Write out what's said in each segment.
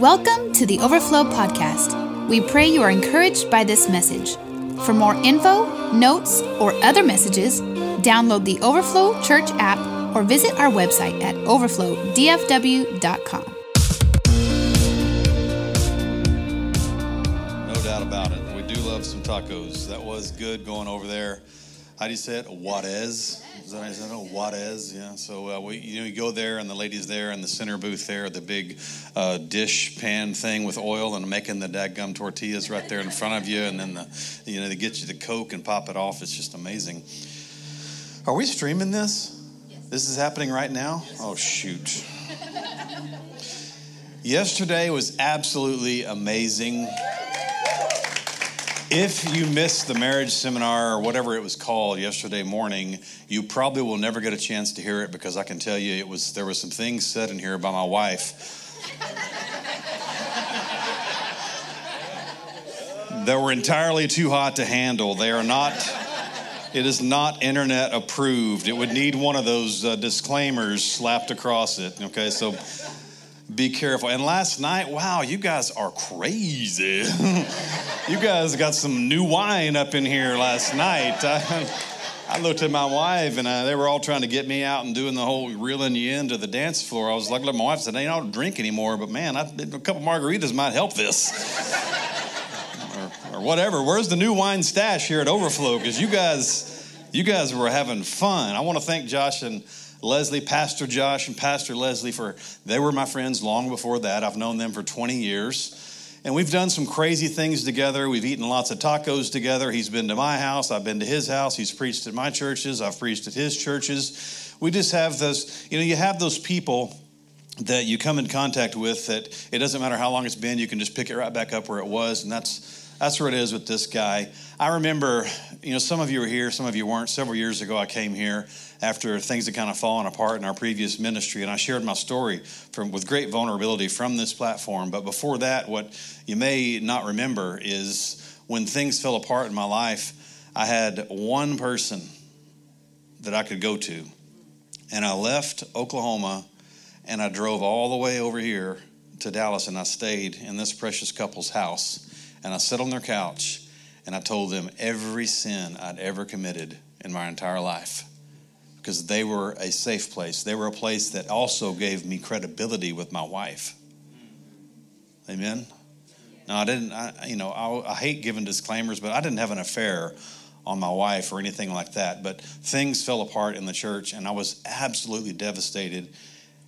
Welcome to the Overflow Podcast. We pray you are encouraged by this message. For more info, notes, or other messages, download the Overflow Church app or visit our website at overflowdfw.com. No doubt about it. We do love some tacos. That was good going over there. How do you say it? Is that how you? Oh, Juarez. Yeah. So uh, we, you know, you go there, and the ladies there in the center booth there, the big uh, dish pan thing with oil, and making the dadgum tortillas right there in front of you, and then the, you know, they get you the coke and pop it off. It's just amazing. Are we streaming this? This is happening right now. Oh shoot. Yesterday was absolutely amazing. If you missed the marriage seminar or whatever it was called yesterday morning, you probably will never get a chance to hear it because I can tell you it was there was some things said in here by my wife that were entirely too hot to handle. They are not it is not internet approved. It would need one of those uh, disclaimers slapped across it. Okay, so be careful. And last night, wow, you guys are crazy. you guys got some new wine up in here last night. I, I looked at my wife and uh, they were all trying to get me out and doing the whole reeling you into the dance floor. I was like, look, my wife said, I don't drink anymore, but man, I, a couple margaritas might help this. or, or whatever. Where's the new wine stash here at Overflow? Because you guys, you guys were having fun. I want to thank Josh and Leslie, Pastor Josh and Pastor Leslie for they were my friends long before that. I've known them for 20 years. And we've done some crazy things together. We've eaten lots of tacos together. He's been to my house, I've been to his house. He's preached at my churches, I've preached at his churches. We just have those, you know, you have those people that you come in contact with that it doesn't matter how long it's been, you can just pick it right back up where it was. And that's that's where it is with this guy. I remember, you know, some of you were here, some of you weren't. Several years ago, I came here after things had kind of fallen apart in our previous ministry, and I shared my story from, with great vulnerability from this platform. But before that, what you may not remember is when things fell apart in my life, I had one person that I could go to. And I left Oklahoma and I drove all the way over here to Dallas and I stayed in this precious couple's house. And I sat on their couch and I told them every sin I'd ever committed in my entire life because they were a safe place. They were a place that also gave me credibility with my wife. Amen. Now I didn't, I, you know, I, I hate giving disclaimers, but I didn't have an affair on my wife or anything like that. But things fell apart in the church, and I was absolutely devastated.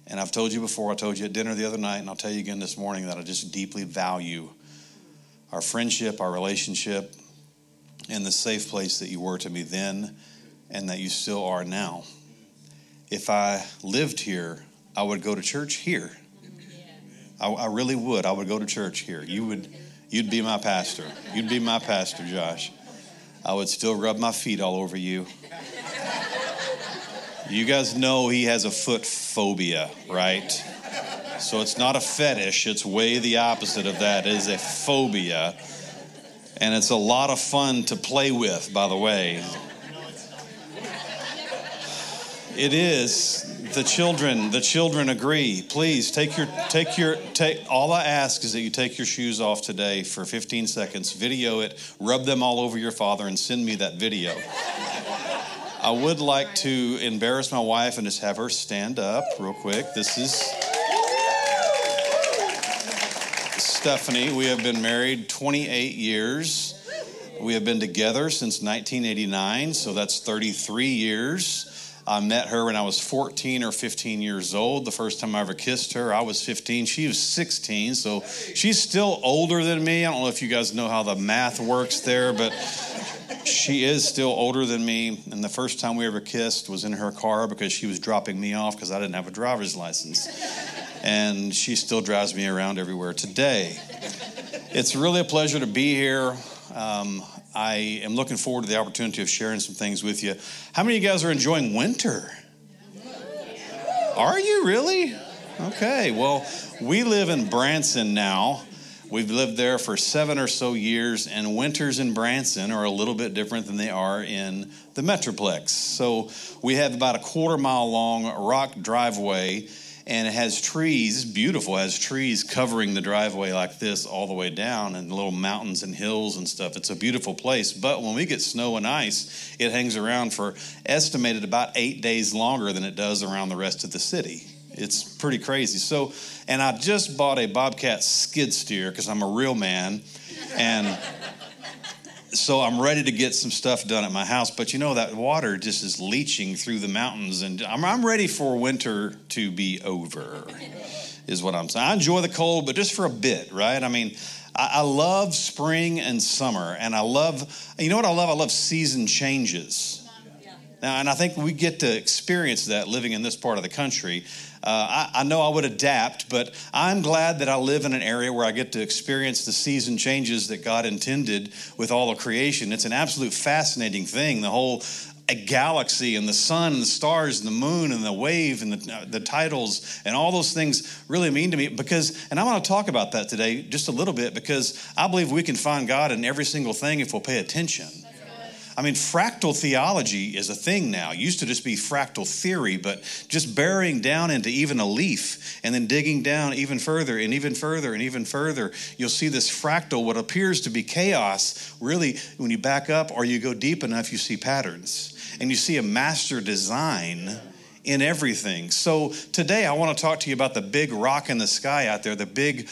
And I've told you before, I told you at dinner the other night, and I'll tell you again this morning that I just deeply value our friendship, our relationship, and the safe place that you were to me then and that you still are now. If I lived here, I would go to church here. I, I, really would. I would go to church here. You would, you'd be my pastor. You'd be my pastor, Josh. I would still rub my feet all over you. You guys know he has a foot phobia, right? So it's not a fetish, it's way the opposite of that. It is a phobia. And it's a lot of fun to play with, by the way. It is. The children, the children agree. Please take your take your take all I ask is that you take your shoes off today for 15 seconds, video it, rub them all over your father and send me that video. I would like to embarrass my wife and just have her stand up real quick. This is Stephanie. We have been married 28 years. We have been together since 1989, so that's 33 years. I met her when I was 14 or 15 years old. The first time I ever kissed her, I was 15. She was 16, so she's still older than me. I don't know if you guys know how the math works there, but she is still older than me. And the first time we ever kissed was in her car because she was dropping me off because I didn't have a driver's license. And she still drives me around everywhere today. It's really a pleasure to be here. Um, I am looking forward to the opportunity of sharing some things with you. How many of you guys are enjoying winter? Are you really? Okay, well, we live in Branson now. We've lived there for seven or so years, and winters in Branson are a little bit different than they are in the Metroplex. So we have about a quarter mile long rock driveway and it has trees. It's beautiful. It has trees covering the driveway like this all the way down, and little mountains and hills and stuff. It's a beautiful place. But when we get snow and ice, it hangs around for estimated about eight days longer than it does around the rest of the city. It's pretty crazy. So, and I just bought a Bobcat skid steer because I'm a real man, and so I'm ready to get some stuff done at my house. But you know, that water just is leaching through the mountains, and I'm, I'm ready for winter to be over, is what I'm saying. I enjoy the cold, but just for a bit, right? I mean, I, I love spring and summer, and I love, you know what I love? I love season changes. Now, and I think we get to experience that living in this part of the country. Uh, I, I, know I would adapt, but I'm glad that I live in an area where I get to experience the season changes that God intended with all of creation. It's an absolute fascinating thing. The whole galaxy and the sun and the stars and the moon and the wave and the, uh, the titles and all those things really mean to me because and i want to talk about that today just a little bit because i believe we can find god in every single thing if we'll pay attention I mean, fractal theology is a thing now. It used to just be fractal theory, but just burying down into even a leaf and then digging down even further and even further and even further, you'll see this fractal, what appears to be chaos. Really, when you back up or you go deep enough, you see patterns and you see a master design in everything. So today I want to talk to you about the big rock in the sky out there, the big,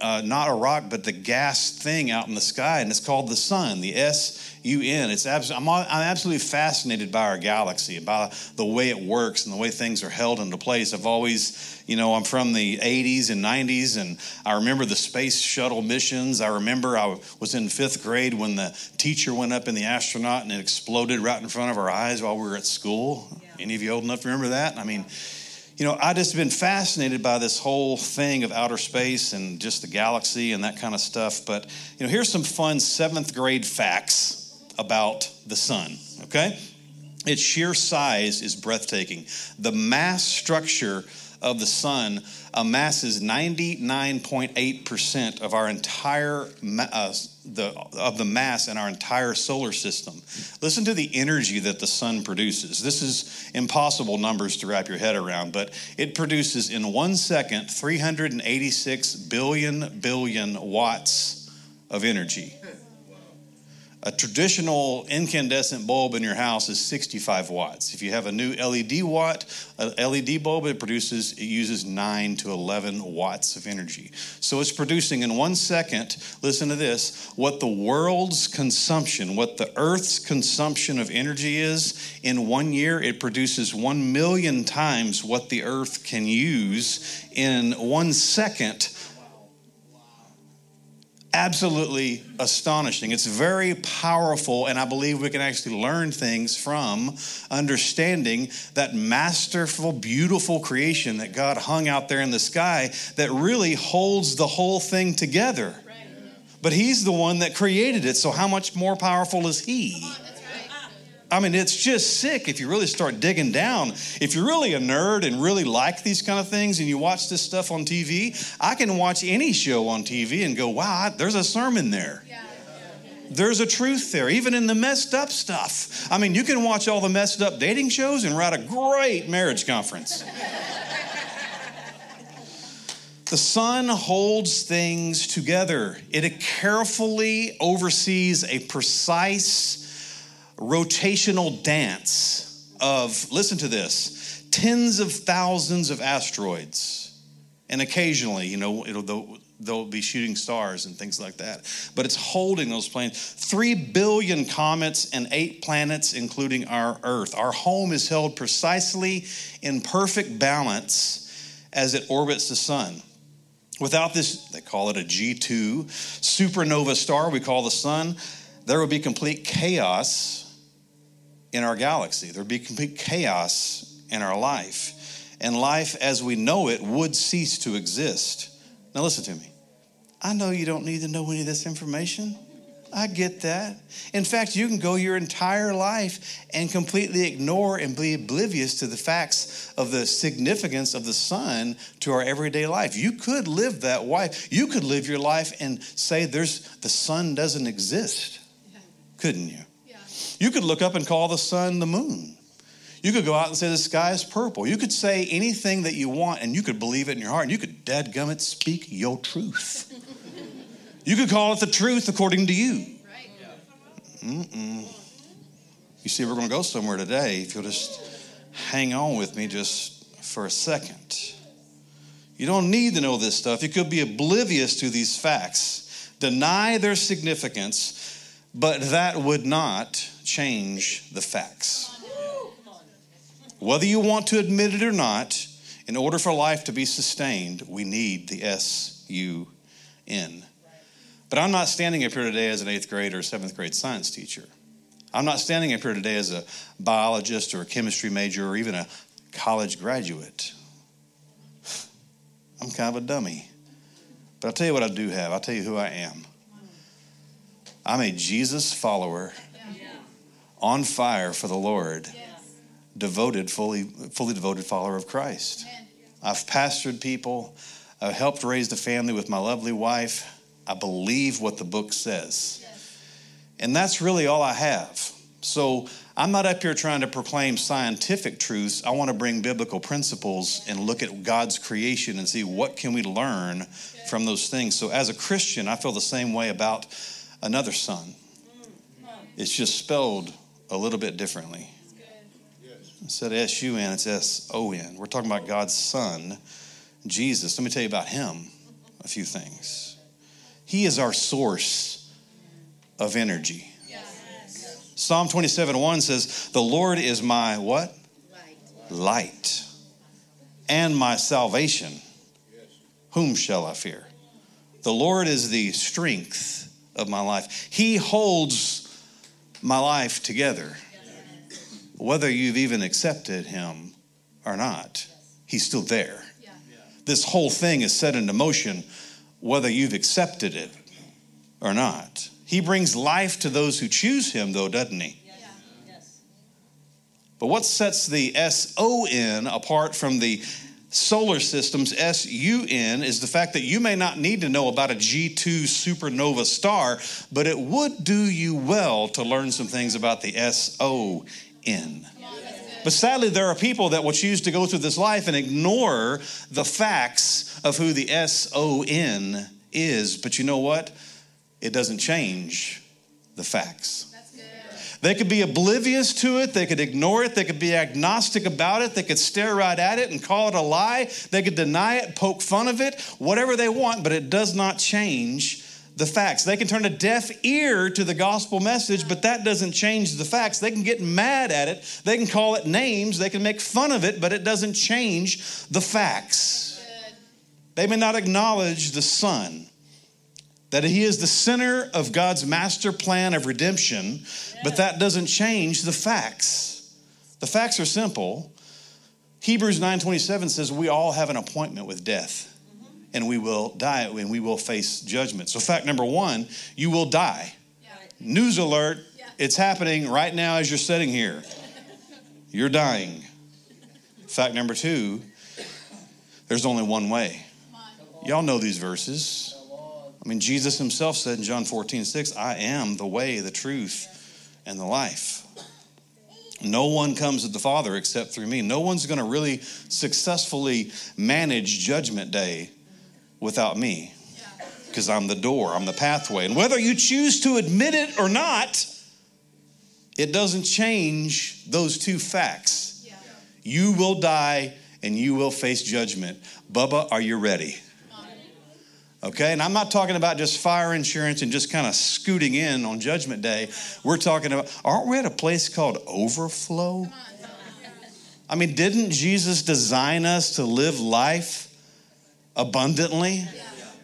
uh, not a rock, but the gas thing out in the sky, and it's called the sun, the S U N. It's abs- I'm, I'm absolutely fascinated by our galaxy, by the way it works and the way things are held into place. I've always, you know, I'm from the 80s and 90s, and I remember the space shuttle missions. I remember I was in fifth grade when the teacher went up in the astronaut and it exploded right in front of our eyes while we were at school. Any of you old enough to remember that? I mean, you know, I just been fascinated by this whole thing of outer space and just the galaxy and that kind of stuff. But, you know, here's some fun seventh grade facts about the sun, okay? Its sheer size is breathtaking. The mass structure of the sun amasses 99.8% of our entire uh, the, of the mass in our entire solar system. Listen to the energy that the sun produces. This is impossible numbers to wrap your head around, but it produces in one second 386 billion billion watts of energy. A traditional incandescent bulb in your house is 65 watts. If you have a new LED watt, a LED bulb, it produces, it uses 9 to 11 watts of energy. So it's producing in one second, listen to this, what the world's consumption, what the earth's consumption of energy is. In one year, it produces 1 million times what the earth can use in one second absolutely astonishing. It's very powerful, and I believe we can actually learn things from understanding that masterful, beautiful creation that God hung out there in the sky that really holds the whole thing together. But He's the one that created it, so how much more powerful is He? I mean, it's just sick if you really start digging down. If you're really a nerd and really like these kind of things and you watch this stuff on TV, I can watch any show on TV and go, wow, there's a sermon there. There's a truth there, even in the messed up stuff. I mean, you can watch all the messed up dating shows and write a great marriage conference. The sun holds things together. It carefully oversees a precise rotational dance of, listen to this, tens of thousands of asteroids. And occasionally, you know, it'll, they'll, they'll be shooting stars and things like that. But it's holding those planes. Three billion comets and eight planets, including our Earth. Our home is held precisely in perfect balance as it orbits the sun. Without this, they call it a G2 supernova star, we call the sun, there would be complete chaos in our galaxy. There'd be complete chaos in our life. And life as we know it would cease to exist. Now, listen to me. I know you don't need to know any of this information. I get that. In fact, you can go your entire life and completely ignore and be oblivious to the facts of the significance of the sun to our everyday life. You could live that life. You could live your life and say there's the sun doesn't exist. Couldn't you? You could look up and call the sun the moon. You could go out and say the sky is purple. You could say anything that you want and you could believe it in your heart and you could, dadgummit, speak your truth. you could call it the truth according to you. Mm-mm. You see, we're going to go somewhere today if you'll just hang on with me just for a second. You don't need to know this stuff. You could be oblivious to these facts, deny their significance, but that would not change the facts. Whether you want to admit it or not, in order for life to be sustained, we need the S U N. But I'm not standing up here today as an eighth grade or seventh grade science teacher. I'm not standing up here today as a biologist or a chemistry major or even a college graduate. I'm kind of a dummy. But I'll tell you what I do have. I'll tell you who I am. I'm a Jesus follower on fire for the Lord, devoted, fully, fully devoted follower of Christ. I've pastored people. I've helped raise the family with my lovely wife. I believe what the book says. And that's really all I have. So I'm not up here trying to proclaim scientific truths. I want to bring biblical principles and look at God's creation and see what can we learn from those things. So as a Christian, I feel the same way about another son. Mm. It's just spelled a little bit differently. Instead of S U N, it's S O N. We're talking about God's Son, Jesus. Let me tell you about him a few things. He is our source of energy. Psalm 27 1 says, The Lord is my what? Light. Light. And my salvation. Whom shall I fear? The Lord is the strength of my life. He holds my life together. Whether you've even accepted Him or not, He's still there. This whole thing is set into motion whether you've accepted it or not. He brings life to those who choose him, though, doesn't he? But what sets the S O N apart from the solar system's S U N is the fact that you may not need to know about a G2 supernova star, but it would do you well to learn some things about the S O N. But sadly, there are people that will choose to go through this life and ignore the facts of who the S O N is. But you know what? it doesn't change the facts. They could be oblivious to it. They could ignore it. They could be agnostic about it. They could stare right at it and call it a lie. They could deny it, poke fun of it, whatever they want, but it does not change the facts. They can turn a deaf ear to the gospel message, but that doesn't change the facts. They can get mad at it. They can call it names. They can make fun of it, but it doesn't change the facts. They may not acknowledge the Son that he is the center of God's master plan of redemption, but that doesn't change the facts. The facts are simple. Hebrews 9:27 says we all have an appointment with death mm-hmm. and we will die and we will face judgment. So fact number 1, you will die. News alert, it's happening right now as you're sitting here. You're dying. Fact number 2, there's only one way. Y'all know these verses. I mean, Jesus himself said in John 14, 6, I am the way, the truth, and the life. No one comes to the Father except through me. No one's going to really successfully manage Judgment Day without me because I'm the door, I'm the pathway. And whether you choose to admit it or not, it doesn't change those two facts. You will die and you will face judgment. Bubba, are you ready? Okay, and I'm not talking about just fire insurance and just kind of scooting in on Judgment Day. We're talking about, aren't we at a place called overflow? I mean, didn't Jesus design us to live life abundantly?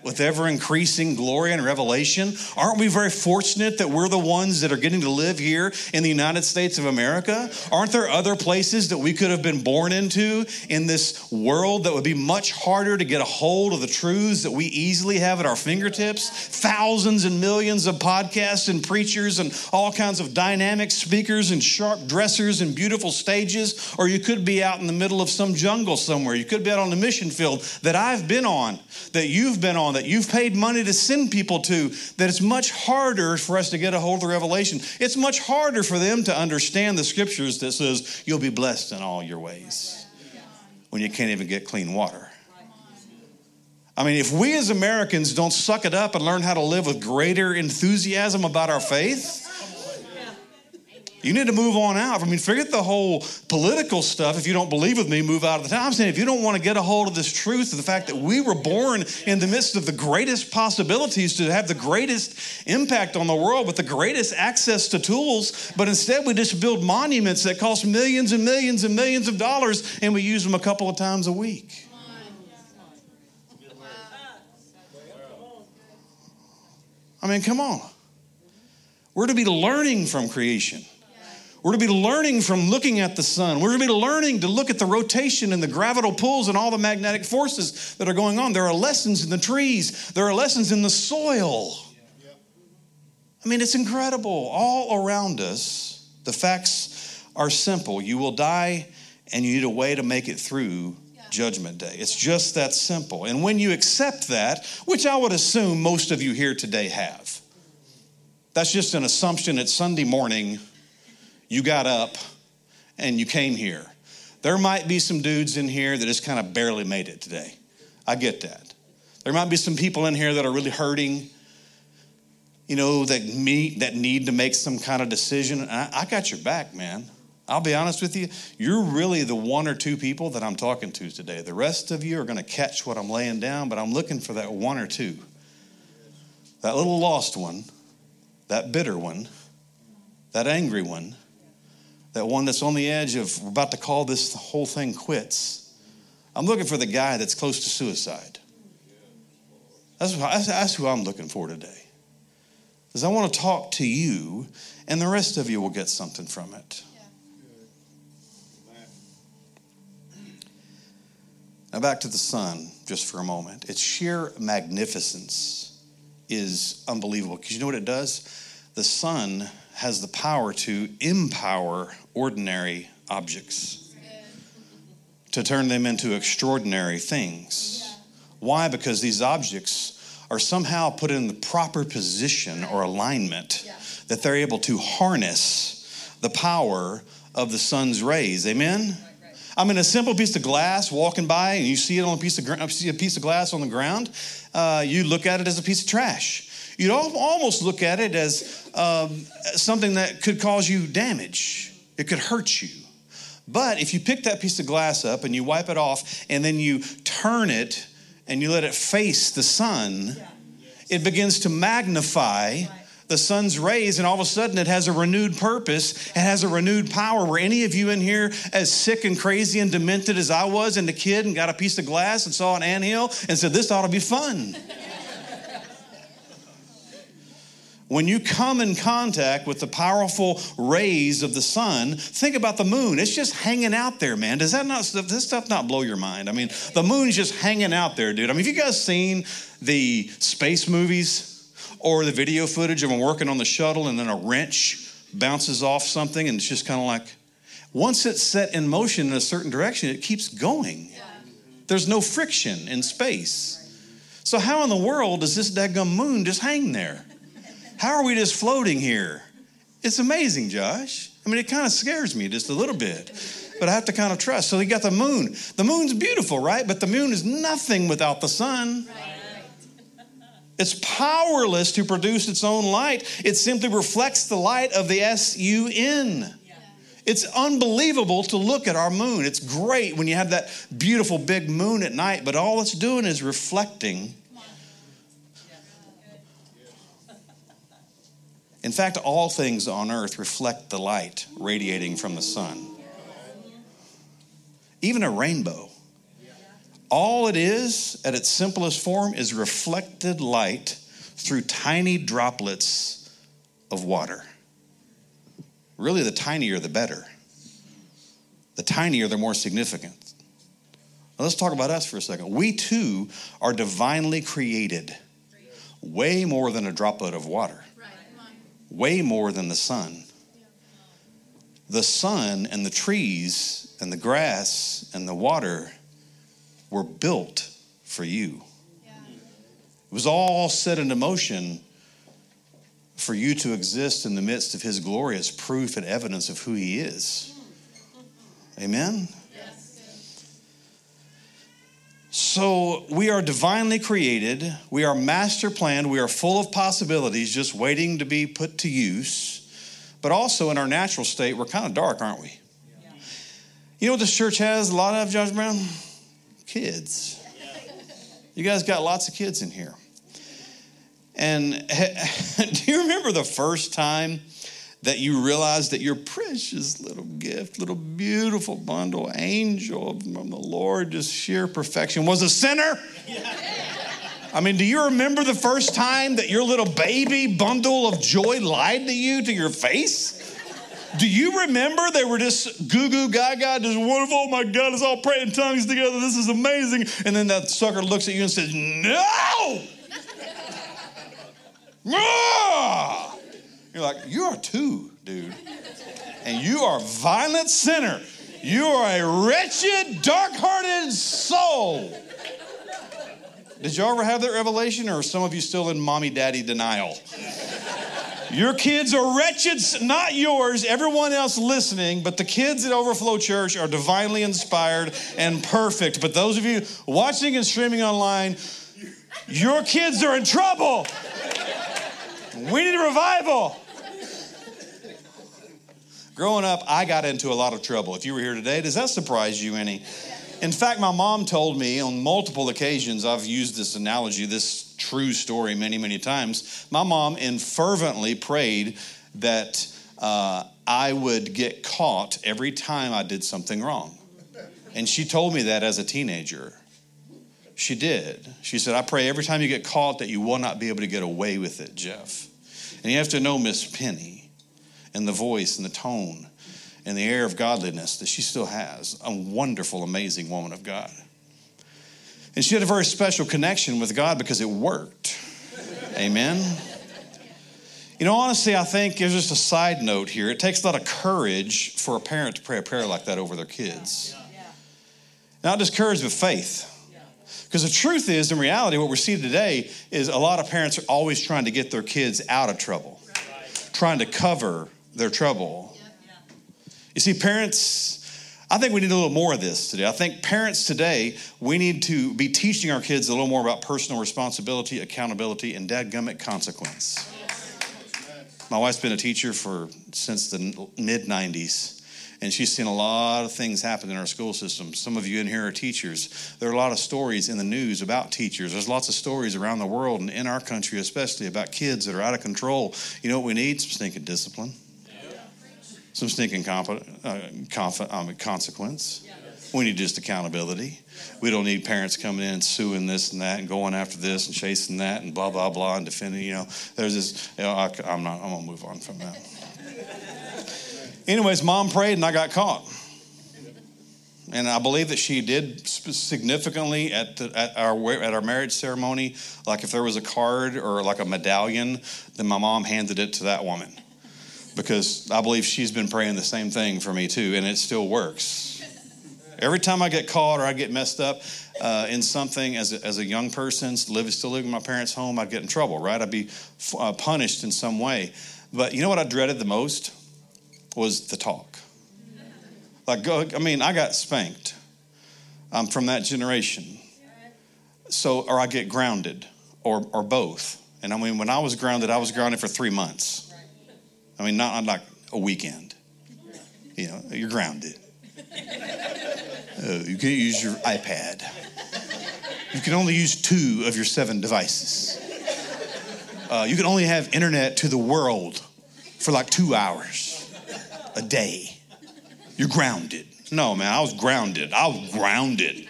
With ever increasing glory and revelation? Aren't we very fortunate that we're the ones that are getting to live here in the United States of America? Aren't there other places that we could have been born into in this world that would be much harder to get a hold of the truths that we easily have at our fingertips? Thousands and millions of podcasts and preachers and all kinds of dynamic speakers and sharp dressers and beautiful stages, or you could be out in the middle of some jungle somewhere. You could be out on the mission field that I've been on, that you've been on on, that you've paid money to send people to, that it's much harder for us to get a hold of the revelation. It's much harder for them to understand the scriptures that says you'll be blessed in all your ways when you can't even get clean water. I mean, if we as Americans don't suck it up and learn how to live with greater enthusiasm about our faith, you need to move on out. I mean, forget the whole political stuff. If you don't believe with me, move out of the town. I'm saying if you don't want to get a hold of this truth of the fact that we were born in the midst of the greatest possibilities to have the greatest impact on the world with the greatest access to tools, but instead we just build monuments that cost millions and millions and millions of dollars and we use them a couple of times a week. I mean, come on. We're to be learning from creation. We're to be learning from looking at the sun. We're to be learning to look at the rotation and the gravital pulls and all the magnetic forces that are going on. There are lessons in the trees, there are lessons in the soil. I mean, it's incredible. All around us, the facts are simple. You will die, and you need a way to make it through Judgment Day. It's just that simple. And when you accept that, which I would assume most of you here today have, that's just an assumption It's Sunday morning you got up and you came here. There might be some dudes in here that just kind of barely made it today. I get that. There might be some people in here that are really hurting, you know, that meet that need to make some kind of decision. I, I got your back, man. I'll be honest with you, you're really the one or two people that I'm talking to today. The rest of you are going to catch what I'm laying down, but I'm looking for that one or two. That little lost one, that bitter one, that angry one, that one that's on the edge of we're about to call this whole thing quits. I'm looking for the guy that's close to suicide. That's, that's who I'm looking for today. Because I want to talk to you, and the rest of you will get something from it. Now, back to the sun just for a moment. Its sheer magnificence is unbelievable because you know what it does? The sun has the power to empower ordinary objects, to turn them into extraordinary things. Why? Because these objects are somehow put in the proper position or alignment that they're able to harness the power of the sun's rays. Amen? I mean, a simple piece of glass walking by and you see it on a piece of, see a piece of glass on the ground, uh, you look at it as a piece of trash. You'd almost look at it as um, something that could cause you damage, it could hurt you. But if you pick that piece of glass up and you wipe it off and then you turn it and you let it face the sun, it begins to magnify the sun's rays, and all of a sudden it has a renewed purpose. It has a renewed power. Were any of you in here as sick and crazy and demented as I was and a kid and got a piece of glass and saw an anthill and said, This ought to be fun? when you come in contact with the powerful rays of the sun, think about the moon. It's just hanging out there, man. Does that not this stuff not blow your mind? I mean, the moon's just hanging out there, dude. I mean, have you guys seen the space movies? or the video footage of them working on the shuttle and then a wrench bounces off something and it's just kind of like once it's set in motion in a certain direction it keeps going there's no friction in space so how in the world does this daggum moon just hang there how are we just floating here it's amazing josh i mean it kind of scares me just a little bit but i have to kind of trust so you got the moon the moon's beautiful right but the moon is nothing without the sun right. It's powerless to produce its own light. It simply reflects the light of the S U N. It's unbelievable to look at our moon. It's great when you have that beautiful big moon at night, but all it's doing is reflecting. In fact, all things on earth reflect the light radiating from the sun. Even a rainbow all it is, at its simplest form, is reflected light through tiny droplets of water. Really, the tinier, the better. The tinier, the more significant. Now, let's talk about us for a second. We too are divinely created, way more than a droplet of water, way more than the sun. The sun and the trees and the grass and the water were built for you. It was all set into motion for you to exist in the midst of his glory as proof and evidence of who he is. Amen? So we are divinely created. We are master planned. We are full of possibilities just waiting to be put to use. But also in our natural state, we're kind of dark, aren't we? Yeah. You know what this church has a lot of, Judge Brown? Kids. You guys got lots of kids in here. And do you remember the first time that you realize that your precious little gift, little beautiful bundle, angel from the Lord, just sheer perfection, was a sinner? I mean, do you remember the first time that your little baby bundle of joy lied to you to your face? Do you remember they were just goo goo gaga, just wonderful? Oh my God, it's all praying tongues together. This is amazing. And then that sucker looks at you and says, No! Ah! You're like, you are too, dude. And you are a violent sinner. You are a wretched, dark hearted soul. Did y'all ever have that revelation, or are some of you still in mommy daddy denial? Your kids are wretched, not yours, everyone else listening, but the kids at Overflow Church are divinely inspired and perfect. But those of you watching and streaming online, your kids are in trouble. We need a revival. Growing up, I got into a lot of trouble. If you were here today, does that surprise you any? In fact, my mom told me on multiple occasions, I've used this analogy, this true story many, many times. My mom fervently prayed that uh, I would get caught every time I did something wrong. And she told me that as a teenager. She did. She said, I pray every time you get caught that you will not be able to get away with it, Jeff. And you have to know Miss Penny and the voice and the tone and the air of godliness that she still has. A wonderful, amazing woman of God. And she had a very special connection with God because it worked. Amen. You know, honestly, I think there's just a side note here. It takes a lot of courage for a parent to pray a prayer like that over their kids. Not just courage, but faith. Because the truth is, in reality, what we're seeing today is a lot of parents are always trying to get their kids out of trouble, trying to cover their trouble. You see, parents, I think we need a little more of this today. I think parents today, we need to be teaching our kids a little more about personal responsibility, accountability, and dadgummit consequence. My wife's been a teacher for since the mid 90s and she's seen a lot of things happen in our school system. Some of you in here are teachers. There are a lot of stories in the news about teachers. There's lots of stories around the world and in our country, especially about kids that are out of control. You know what we need? Some stinking discipline, some stinking comp- uh, conf- um, consequence. We need just accountability. We don't need parents coming in and suing this and that and going after this and chasing that and blah blah blah and defending. You know, there's this. You know, I, I'm not. I'm gonna move on from that. Anyways, mom prayed and I got caught. And I believe that she did significantly at, the, at, our, at our marriage ceremony. Like if there was a card or like a medallion, then my mom handed it to that woman. Because I believe she's been praying the same thing for me too, and it still works. Every time I get caught or I get messed up uh, in something as a, as a young person, live, still living in my parents' home, I'd get in trouble, right? I'd be uh, punished in some way. But you know what I dreaded the most? was the talk. Like, I mean, I got spanked. I'm from that generation. So, or I get grounded, or, or both. And I mean, when I was grounded, I was grounded for three months. I mean, not like a weekend. You know, you're grounded. Uh, you can't use your iPad. You can only use two of your seven devices. Uh, you can only have internet to the world for like two hours a day. You're grounded. No, man, I was grounded. I was grounded.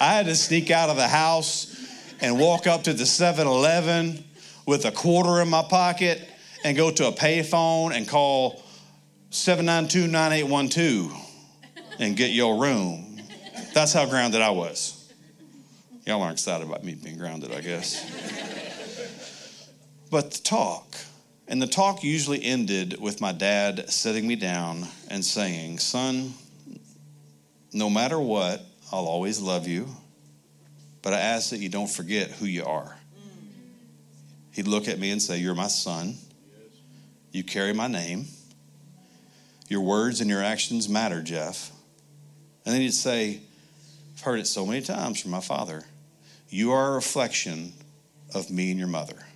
I had to sneak out of the house and walk up to the 7 Eleven with a quarter in my pocket and go to a payphone and call 792 9812 and get your room. That's how grounded I was. Y'all aren't excited about me being grounded, I guess. But the talk, and the talk usually ended with my dad sitting me down and saying, Son, no matter what, I'll always love you, but I ask that you don't forget who you are. he'd look at me and say, You're my son. You carry my name. Your words and your actions matter, Jeff. And then he'd say, I've heard it so many times from my father. You are a reflection of me and your mother.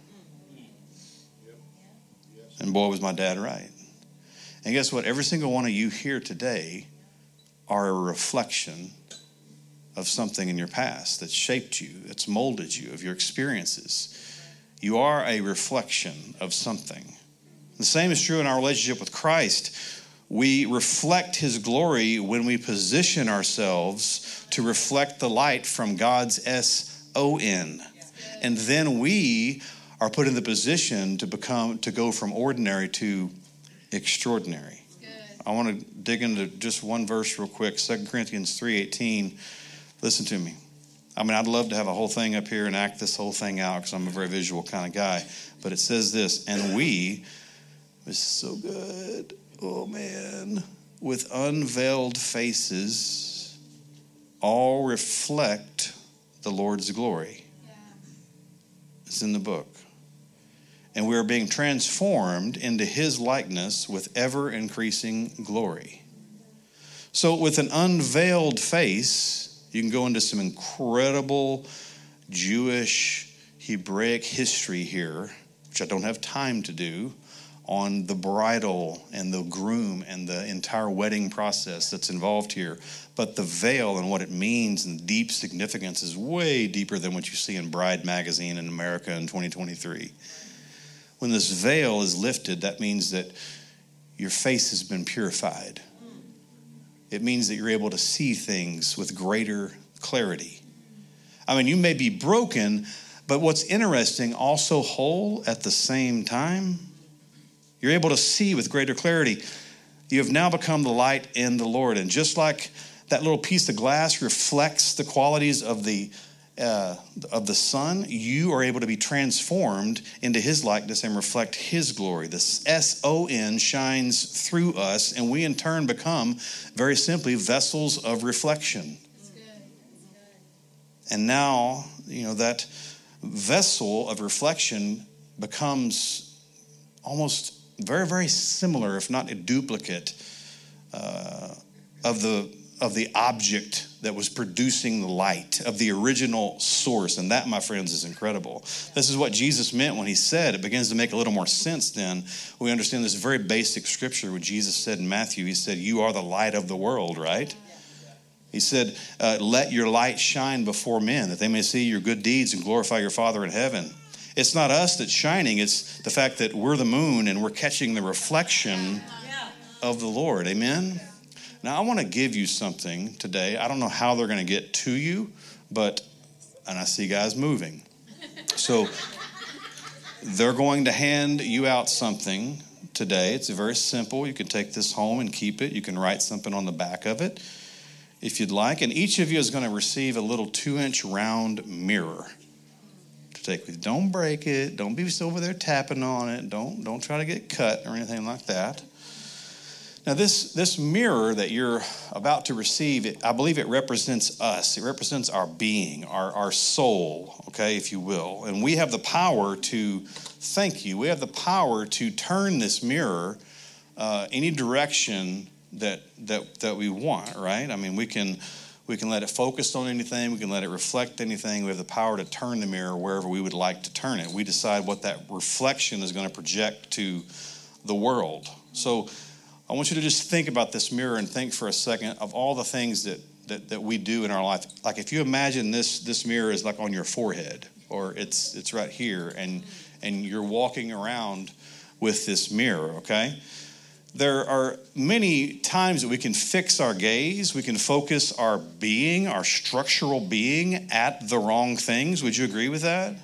And boy, was my dad right. And guess what? Every single one of you here today are a reflection of something in your past that shaped you, that's molded you, of your experiences. You are a reflection of something. The same is true in our relationship with Christ. We reflect his glory when we position ourselves to reflect the light from God's S O N. And then we are put in the position to become to go from ordinary to extraordinary. I want to dig into just one verse real quick, 2 Corinthians 3:18. Listen to me. I mean, I'd love to have a whole thing up here and act this whole thing out because I'm a very visual kind of guy. But it says this, and we, this is so good. Oh man, with unveiled faces, all reflect the Lord's glory. Yeah. It's in the book. And we are being transformed into his likeness with ever increasing glory. So, with an unveiled face, you can go into some incredible Jewish, Hebraic history here, which I don't have time to do on the bridal and the groom and the entire wedding process that's involved here. But the veil and what it means and deep significance is way deeper than what you see in Bride magazine in America in 2023. When this veil is lifted, that means that your face has been purified. It means that you're able to see things with greater clarity. I mean, you may be broken, but what's interesting, also whole at the same time you're able to see with greater clarity. You have now become the light in the Lord. And just like that little piece of glass reflects the qualities of the uh, of the sun, you are able to be transformed into His likeness and reflect His glory. This S O N shines through us, and we in turn become, very simply, vessels of reflection. And now, you know, that vessel of reflection becomes almost very, very similar, if not a duplicate, uh, of the of the object that was producing the light of the original source. And that my friends is incredible. This is what jesus meant when he said it begins to make a little more sense then. We understand this very basic scripture what jesus said in matthew. He said you are the light of the world right? He said uh, let your light shine before men that they may see your good deeds and glorify your father in heaven it's not us that's shining, it's the fact that we're the moon and we're catching the reflection of the Lord. Amen? Now, I want to give you something today. I don't know how they're going to get to you, but, and I see guys moving. So, they're going to hand you out something today. It's very simple. You can take this home and keep it. You can write something on the back of it if you'd like. And each of you is going to receive a little two inch round mirror take with. Don't break it. Don't be over there tapping on it. Don't don't try to get cut or anything like that. Now, this, this mirror that you're about to receive, it, I believe it represents us. It represents our being, our, our soul, okay, if you will. And we have the power to, thank you, we have the power to turn this mirror uh, any direction that, that, that we want, right? I mean, we can we can let it focus on anything. We can let it reflect anything. We have the power to turn the mirror wherever we would like to turn it. We decide what that reflection is going to project to the world. So I want you to just think about this mirror and think for a second of all the things that, that, that we do in our life. Like if you imagine this, this mirror is like on your forehead or it's, it's right here and, and you're walking around with this mirror, okay? There are many times that we can fix our gaze, we can focus our being, our structural being at the wrong things. Would you agree with that?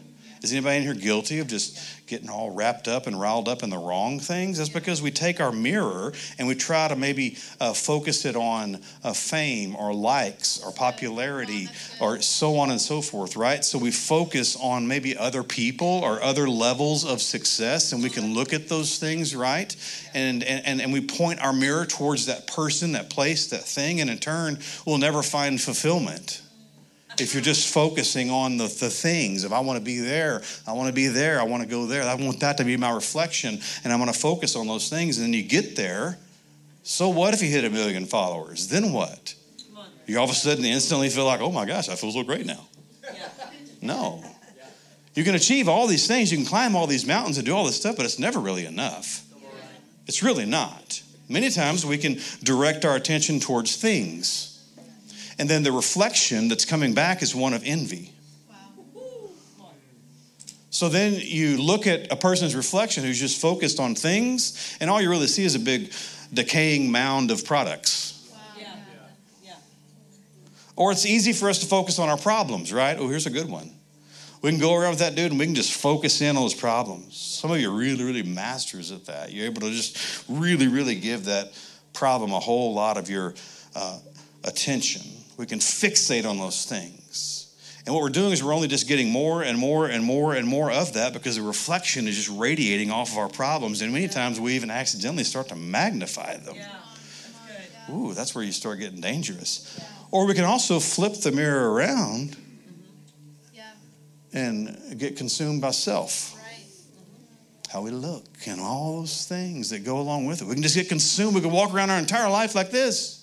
Is anybody in here guilty of just getting all wrapped up and riled up in the wrong things? That's because we take our mirror and we try to maybe uh, focus it on uh, fame or likes or popularity or so on and so forth, right? So we focus on maybe other people or other levels of success and we can look at those things, right? And, and, and we point our mirror towards that person, that place, that thing, and in turn, we'll never find fulfillment If you're just focusing on the, the things, if I want to be there, I want to be there, I want to go there, I want that to be my reflection, and I'm going to focus on those things, and then you get there. So what if you hit a million followers? Then what? You all of a sudden instantly feel like, oh my gosh, I feel so great now. No. You can achieve all these things, you can climb all these mountains and do all this stuff, but it's never really enough. It's really not. Many times we can direct our attention towards things and then the reflection that's coming back is one of envy. So then you look at a person's reflection who's just focused on things, and all you really see is a big decaying mound of products. Or it's easy for us to focus on our problems, right? Oh, here's a good one. We can go around with that dude and we can just focus in on those problems. Some of you are really, really masters at that. You're able to just really, really give that problem a whole lot of your uh, attention. We can fixate on those things. And what we're doing is we're only just getting more and more and more and more of that because the reflection is just radiating off of our problems. And many times we even accidentally start to magnify them. Yeah. Ooh, that's where you start getting dangerous. Yeah. Or we can also flip the mirror around mm-hmm. yeah. and get consumed by self. Mm-hmm. How we look and all those things that go along with it. We can just get consumed. We can walk around our entire life like this.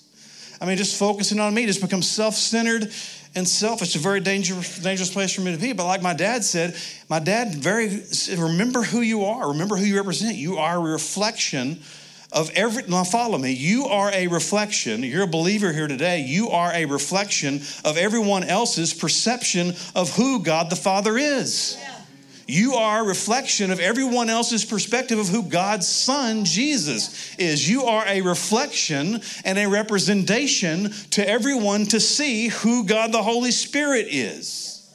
I mean, just focusing on me just becomes self centered and selfish. It's a very dangerous, dangerous place for me to be. But like my dad said, my dad very remember who you are, remember who you represent. You are a reflection of every now follow me you are a reflection you're a believer here today you are a reflection of everyone else's perception of who god the father is. You are a reflection of everyone else's perspective of who God's Son, Jesus, is. You are a reflection and a representation to everyone to see who God the Holy Spirit is.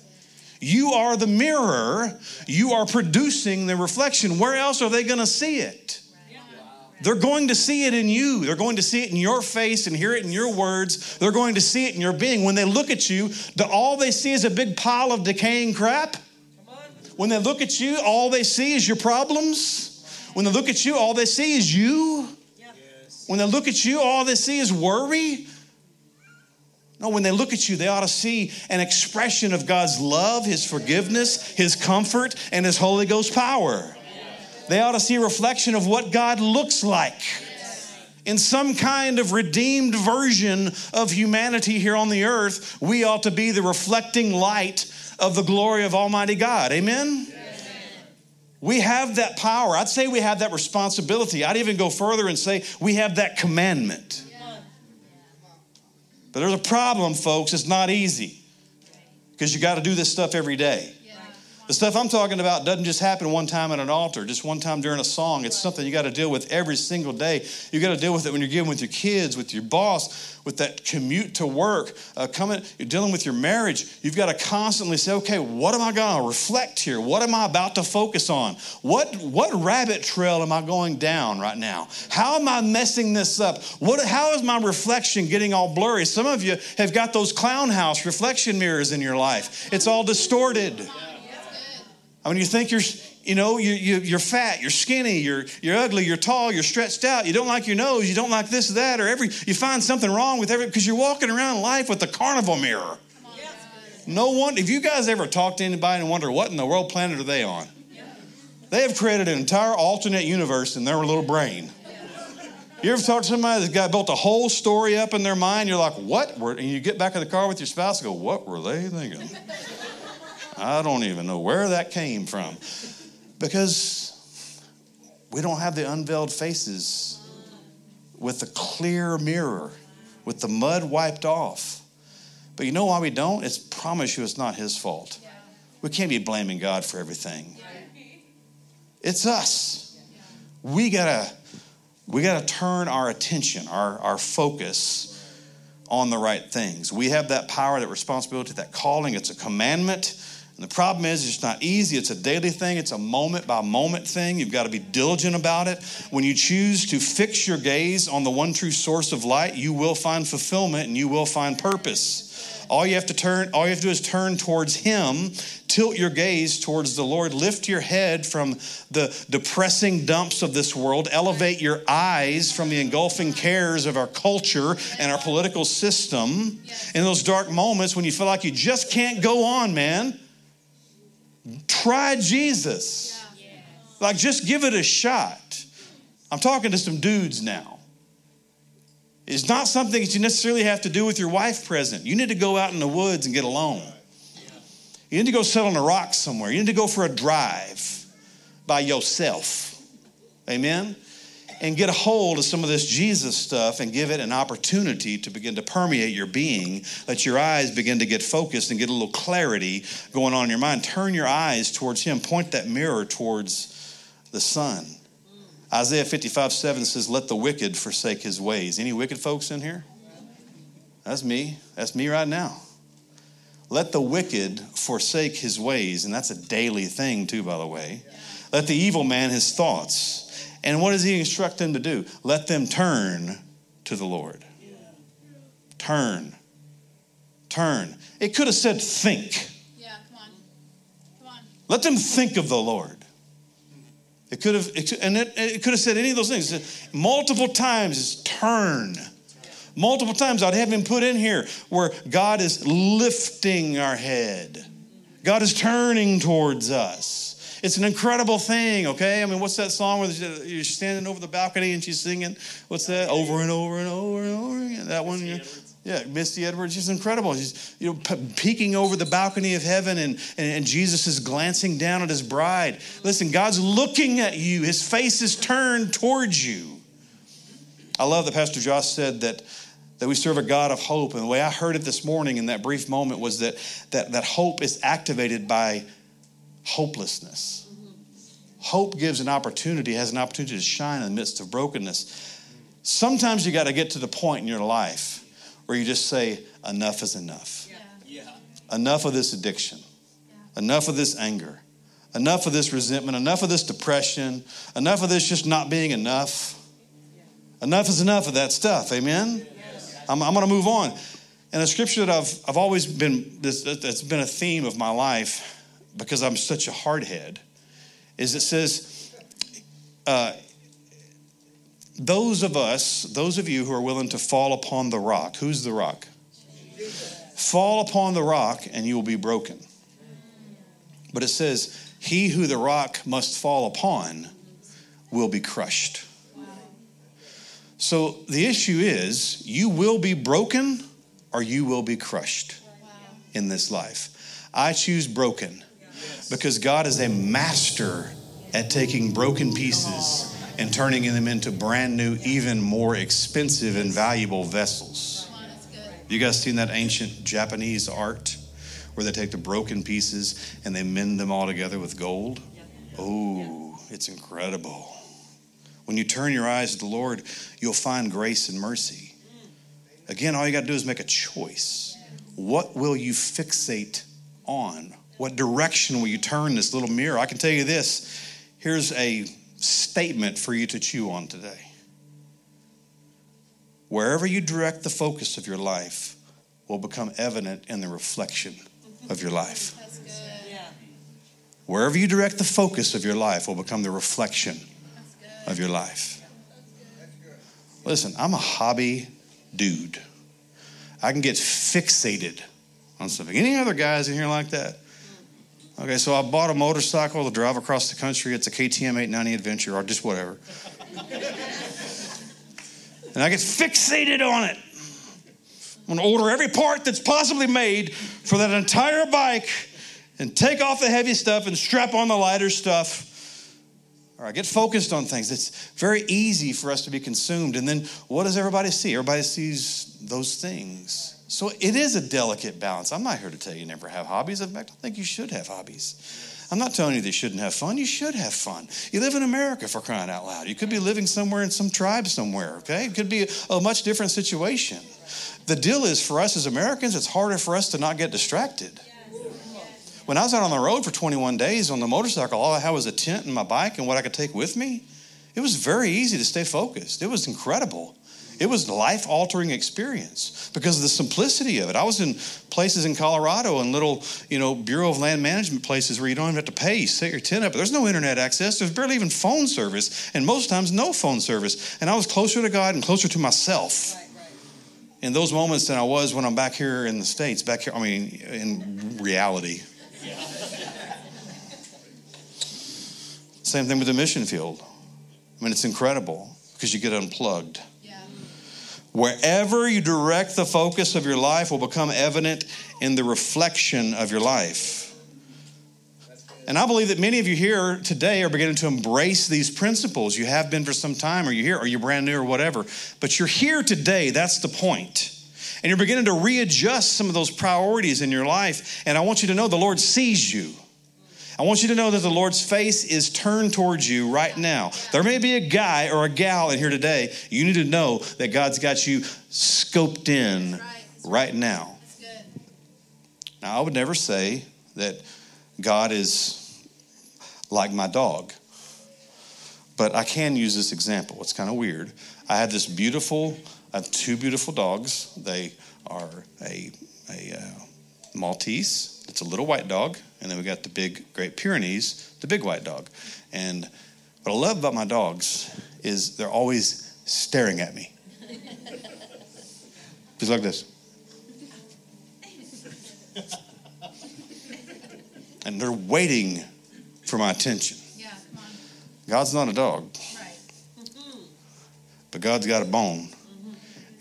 You are the mirror. You are producing the reflection. Where else are they going to see it? They're going to see it in you. They're going to see it in your face and hear it in your words. They're going to see it in your being. When they look at you, all they see is a big pile of decaying crap. When they look at you, all they see is your problems. When they look at you, all they see is you. When they look at you, all they see is worry. No, when they look at you, they ought to see an expression of God's love, His forgiveness, His comfort, and His Holy Ghost power. They ought to see a reflection of what God looks like in some kind of redeemed version of humanity here on the earth. We ought to be the reflecting light of the glory of Almighty God. Amen? We have that power. I'd say we have that responsibility. I'd even go further and say we have that commandment. But there's a problem, folks. It's not easy because you got to do this stuff every day. The stuff I'm talking about doesn't just happen one time at an altar, just one time during a song. It's something you got to deal with every single day. You got to deal with it when you're dealing with your kids, with your boss, with that commute to work, uh, coming, you're dealing with your marriage. You've got to constantly say, okay, what am I going to reflect here? What am I about to focus on? What, what rabbit trail am I going down right now? How am I messing this up? What, how is my reflection getting all blurry? Some of you have got those clown house reflection mirrors in your life, it's all distorted. I mean, you think you're, you know, you, you, you're fat, you're skinny, you're, you're ugly, you're tall, you're stretched out, you don't like your nose, you don't like this that, or every, you find something wrong with every, because you're walking around life with a carnival mirror. No one, if you guys ever talk to anybody and wonder what in the world planet are they on? They have created an entire alternate universe in their little brain. You ever talk to somebody that's got built a whole story up in their mind? You're like, what? And you get back in the car with your spouse and go, what were they thinking? I don't even know where that came from. Because we don't have the unveiled faces with the clear mirror, with the mud wiped off. But you know why we don't? It's promise you it's not his fault. We can't be blaming God for everything. It's us. We gotta we gotta turn our attention, our, our focus on the right things. We have that power, that responsibility, that calling. It's a commandment And the problem is, it's not easy. It's a daily thing, it's a moment by moment thing. You've got to be diligent about it. When you choose to fix your gaze on the one true source of light, you will find fulfillment and you will find purpose. All you have to turn, all you have to do is turn towards Him, tilt your gaze towards the Lord, lift your head from the depressing dumps of this world, elevate your eyes from the engulfing cares of our culture and our political system. In those dark moments when you feel like you just can't go on, man, try Jesus. Like, just give it a shot. I'm talking to some dudes now. It's not something that you necessarily have to do with your wife present. You need to go out in the woods and get alone. You need to go sit on a rock somewhere. You need to go for a drive by yourself. Amen? And get a hold of some of this Jesus stuff and give it an opportunity to begin to permeate your being. Let your eyes begin to get focused and get a little clarity going on in your mind. Turn your eyes towards Him. Point that mirror towards the sun. Isaiah 55 7 says, Let the wicked forsake his ways. Any wicked folks in here? That's me. That's me right now. Let the wicked forsake his ways. And that's a daily thing, too, by the way. Let the evil man his thoughts. And what does he instruct them to do? Let them turn to the Lord. Turn. Turn. It could have said think. Yeah, come on. Come on. Let them think of the Lord. It could have, it, and it, it could have said any of those things. Multiple times is turn. Multiple times I'd have him put in here where God is lifting our head. God is turning towards us. It's an incredible thing, okay? I mean, what's that song where uh, you're standing over the balcony and she's singing? What's that? Over and over and over and over again. That one. Yeah, Misty Edwards, she's incredible. She's you know peeking over the balcony of heaven, and, and, and Jesus is glancing down at his bride. Listen, God's looking at you. His face is turned towards you. I love that Pastor Josh said that that we serve a God of hope. And the way I heard it this morning in that brief moment was that that, that hope is activated by hopelessness. Hope gives an opportunity, has an opportunity to shine in the midst of brokenness. Sometimes you got to get to the point in your life where you just say, enough is enough. Yeah. Enough of this addiction. Yeah. Enough of this anger. Enough of this resentment. Enough of this depression. Enough of this just not being enough. Yeah. Enough is enough of that stuff. Amen? I'm, I'm going to move on. And a scripture that I've, I've always been, that's been a theme of my life because I'm such a hardhead, is it says, uh, those of us, those of you who are willing to fall upon the rock, who's the rock? Fall upon the rock and you will be broken. But it says, He who the rock must fall upon will be crushed. So the issue is, you will be broken or you will be crushed in this life. I choose broken because God is a master at taking broken pieces and turning them into brand new, even more expensive and valuable vessels. You guys seen that ancient Japanese art where they take the broken pieces and they mend them all together with gold? Oh, it's incredible. When you turn your eyes to the Lord, you'll find grace and mercy. Again, all you got to do is make a choice. What will you fixate on? What direction will you turn this little mirror? I can tell you this here's a statement for you to chew on today. Wherever you direct the focus of your life will become evident in the reflection of your life. Wherever you direct the focus of your life will become the reflection of your life. Listen, I'm a hobby dude. I can get fixated on something. Any other guys in here like that? Okay, so I bought a motorcycle to drive across the country. It's a KTM 890 Adventure or just whatever. and I get fixated on it. I'm gonna order every part that's possibly made for that entire bike and take off the heavy stuff and strap on the lighter stuff. I get focused on things. It's very easy for us to be consumed. And then what does everybody see? Everybody sees those things. So it is a delicate balance. I'm not here to tell you never have hobbies. In fact, I think you should have hobbies. I'm not telling you that you shouldn't have fun. You should have fun. You live in America for crying out loud. You could be living somewhere in some tribe somewhere, okay? It could be a much different situation. The deal is for us as Americans, it's harder for us to not get distracted. When I was out on the road for 21 days on the motorcycle, all I had was a tent and my bike and what I could take with me. It was very easy to stay focused. It was incredible. It was a life altering experience because of the simplicity of it. I was in places in Colorado and little, you know, Bureau of Land Management places where you don't even have to pay. You set your tent up. There's no internet access. There's barely even phone service, and most times no phone service. And I was closer to God and closer to myself in those moments than I was when I'm back here in the States, back here, I mean, in reality. Same thing with the mission field. I mean, it's incredible because you get unplugged. Wherever you direct the focus of your life will become evident in the reflection of your life. And I believe that many of you here today are beginning to embrace these principles. You have been for some time, or you're here, or you're brand new, or whatever. But you're here today. That's the point. And you're beginning to readjust some of those priorities in your life. And I want you to know the Lord sees you. I want you to know that the Lord's face is turned towards you right now. There may be a guy or a gal in here today. You need to know that God's got you scoped in right now. Now, I would never say that God is like my dog, but I can use this example. It's kind of weird. I have this beautiful, I have two beautiful dogs. They are a, a uh, Maltese, it's a little white dog, and then we got the big Great Pyrenees, the big white dog. And what I love about my dogs is they're always staring at me. Just like this. and they're waiting for my attention. Yeah, come on. God's not a dog, Right. but God's got a bone,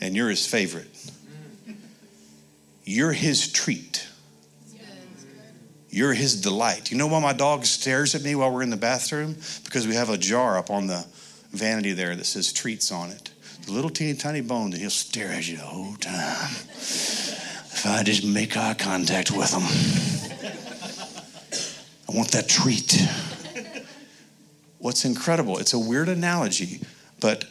and you're his favorite. You're his treat. You're his delight. You know why my dog stares at me while we're in the bathroom? Because we have a jar up on the vanity there that says treats on it. The little teeny tiny bone, and he'll stare at you the whole time. If I just make eye contact with him, I want that treat. What's incredible, it's a weird analogy, but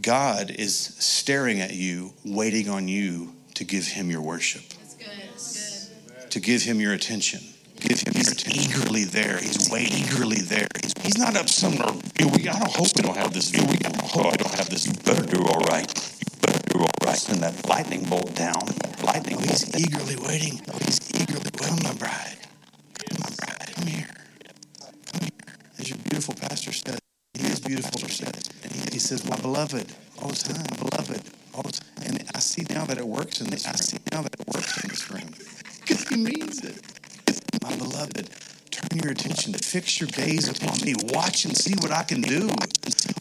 God is staring at you, waiting on you to give him your worship, That's good. Good. to give him your attention. Give him your attention. eagerly there. He's waiting eagerly there. He's, he's not up somewhere. We, I don't hope we don't have this view. We don't hope I don't have this. You better do all right. You better do all right. Send that lightning bolt down. Lightning. He's eagerly waiting. He's eagerly waiting. Come, my bride. Come, my bride. Come here. Come here. As your beautiful pastor said, he is beautiful. Pastor and he, says, "My beloved, all the time, beloved, all the time." And I see now that it works in this. I see now that it works in this room because he means it. My beloved, turn your attention to fix your gaze upon me. Watch and see what I can do.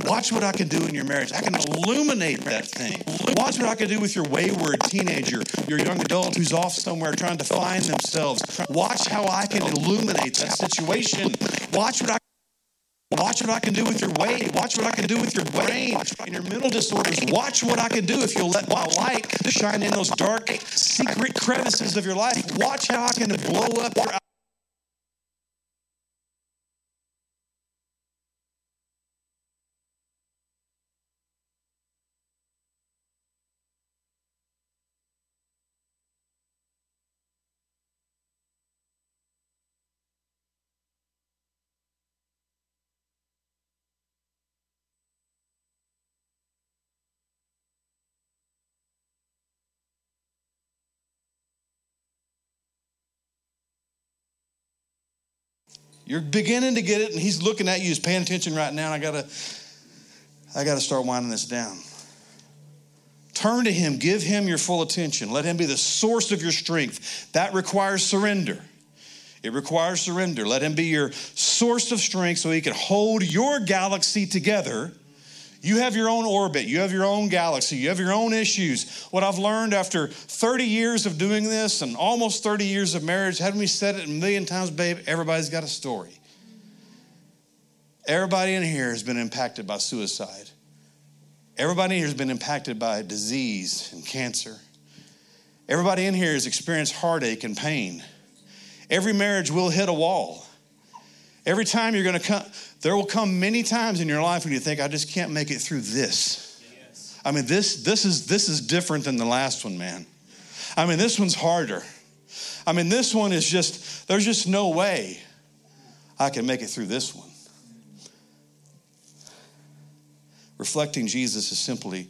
Watch what I can do in your marriage. I can illuminate that thing. Watch what I can do with your wayward teenager, your young adult who's off somewhere trying to find themselves. Watch how I can illuminate that situation. Watch what I Watch what I can do with your weight. Watch what I can do with your brain and your mental disorders. Watch what I can do if you'll let my light shine in those dark, secret crevices of your life. Watch how I can blow up your You're beginning to get it, and he's looking at you, he's paying attention right now, I gotta I gotta start winding this down. Turn to him, give him your full attention. Let him be the source of your strength. That requires surrender. It requires surrender. Let him be your source of strength so he can hold your galaxy together. You have your own orbit, you have your own galaxy, you have your own issues. What I've learned after 30 years of doing this and almost 30 years of marriage, haven't we said it a million times, babe? Everybody's got a story. Everybody in here has been impacted by suicide. Everybody in here has been impacted by disease and cancer. Everybody in here has experienced heartache and pain. Every marriage will hit a wall. Every time you're going to come, there will come many times in your life when you think, I just can't make it through this. I mean, this, this, is, this is different than the last one, man. I mean, this one's harder. I mean, this one is just, there's just no way I can make it through this one. Reflecting Jesus is simply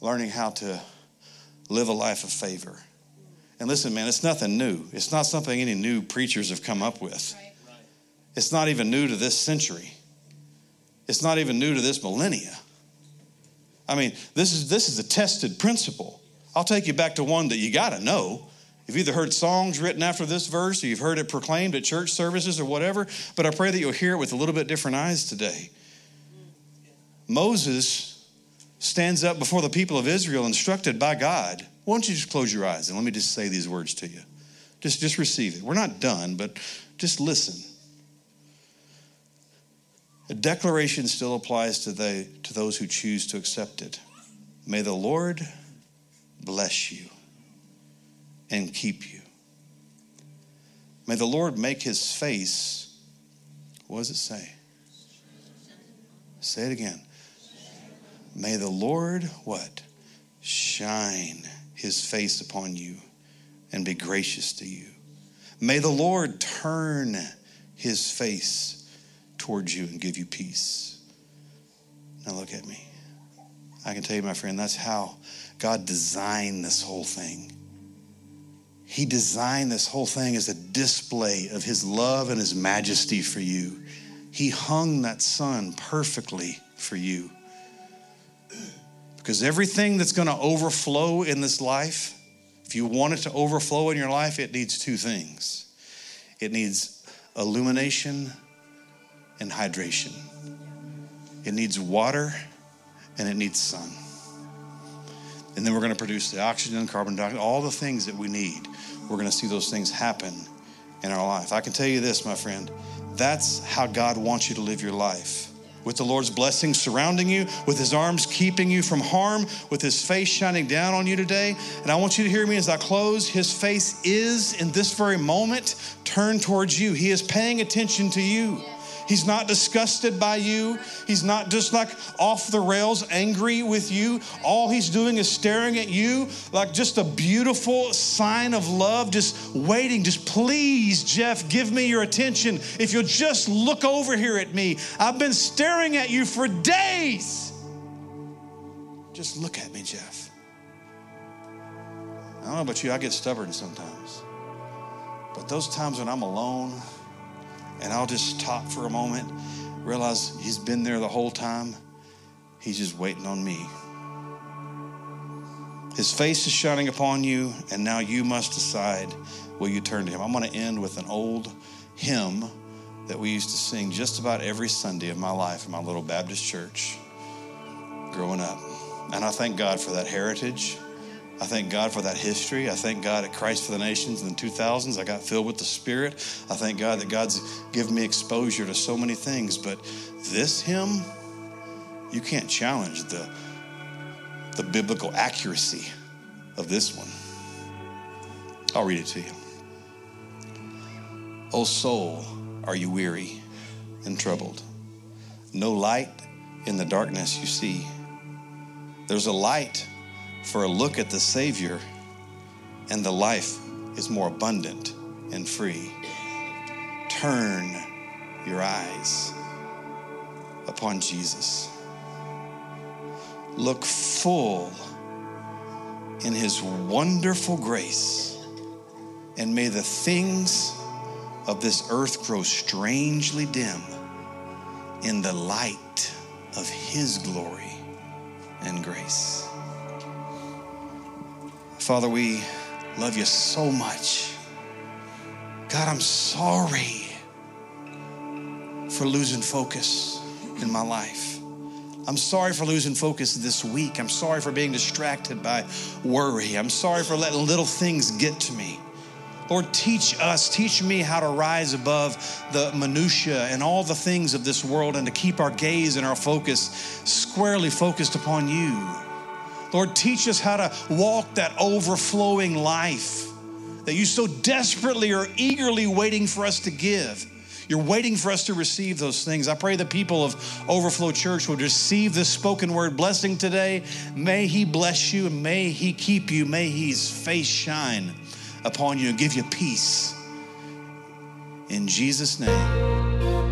learning how to live a life of favor. And listen, man, it's nothing new. It's not something any new preachers have come up with. It's not even new to this century. It's not even new to this millennia. I mean, this is this is a tested principle. I'll take you back to one that you got to know. You've either heard songs written after this verse or you've heard it proclaimed at church services or whatever, but I pray that you'll hear it with a little bit different eyes today. Moses stands up before the people of Israel instructed by God. Why don't you just close your eyes and let me just say these words to you? Just, just receive it. We're not done, but just listen. A declaration still applies to, the, to those who choose to accept it. May the Lord bless you and keep you. May the Lord make his face, what does it say? Say it again. May the Lord what? Shine his face upon you and be gracious to you. May the Lord turn his face towards you and give you peace. Now look at me. I can tell you, my friend, that's how God designed this whole thing. He designed this whole thing as a display of His love and His majesty for you. He hung that sun perfectly for you. Because everything that's going to overflow in this life, if you want it to overflow in your life, it needs two things it needs illumination and hydration, it needs water and it needs sun. And then we're going to produce the oxygen, carbon dioxide, all the things that we need. We're going to see those things happen in our life. I can tell you this, my friend, that's how God wants you to live your life. With the Lord's blessing surrounding you, with His arms keeping you from harm, with His face shining down on you today. And I want you to hear me as I close. His face is, in this very moment, turned towards you. He is paying attention to you. He's not disgusted by you. He's not just like off the rails, angry with you. All he's doing is staring at you like just a beautiful sign of love, just waiting. Just please, Jeff, give me your attention. If you'll just look over here at me, I've been staring at you for days. Just look at me, Jeff. I don't know about you, I get stubborn sometimes. But those times when I'm alone, and I'll just stop for a moment, realize He's been there the whole time. He's just waiting on me. His face is shining upon you, and now you must decide will you turn to Him. I'm going to end with an old hymn that we used to sing just about every Sunday of my life in my little Baptist church growing up. And I thank God for that heritage. I thank God for that history. I thank God at Christ for the Nations in the 2000s. I got filled with the Spirit. I thank God that God's given me exposure to so many things. But this hymn, you can't challenge the, the biblical accuracy of this one. I'll read it to you. O soul, are you weary and troubled? No light in the darkness you see. There's a light for a look at the Savior, and the life is more abundant and free. Turn your eyes upon Jesus. Look full in his wonderful grace, and may the things of this earth grow strangely dim in the light of his glory and grace. Father, we love you so much. God, I'm sorry for losing focus in my life. I'm sorry for losing focus this week. I'm sorry for being distracted by worry. I'm sorry for letting little things get to me. Lord, teach us, teach me how to rise above the minutia and all the things of this world and to keep our gaze and our focus squarely focused upon you. Lord, teach us how to walk that overflowing life that you so desperately are eagerly waiting for us to give. You're waiting for us to receive those things. I pray the people of Overflow Church would receive this spoken word blessing today. May He bless you and may He keep you. May His face shine upon you and give you peace. In Jesus' name.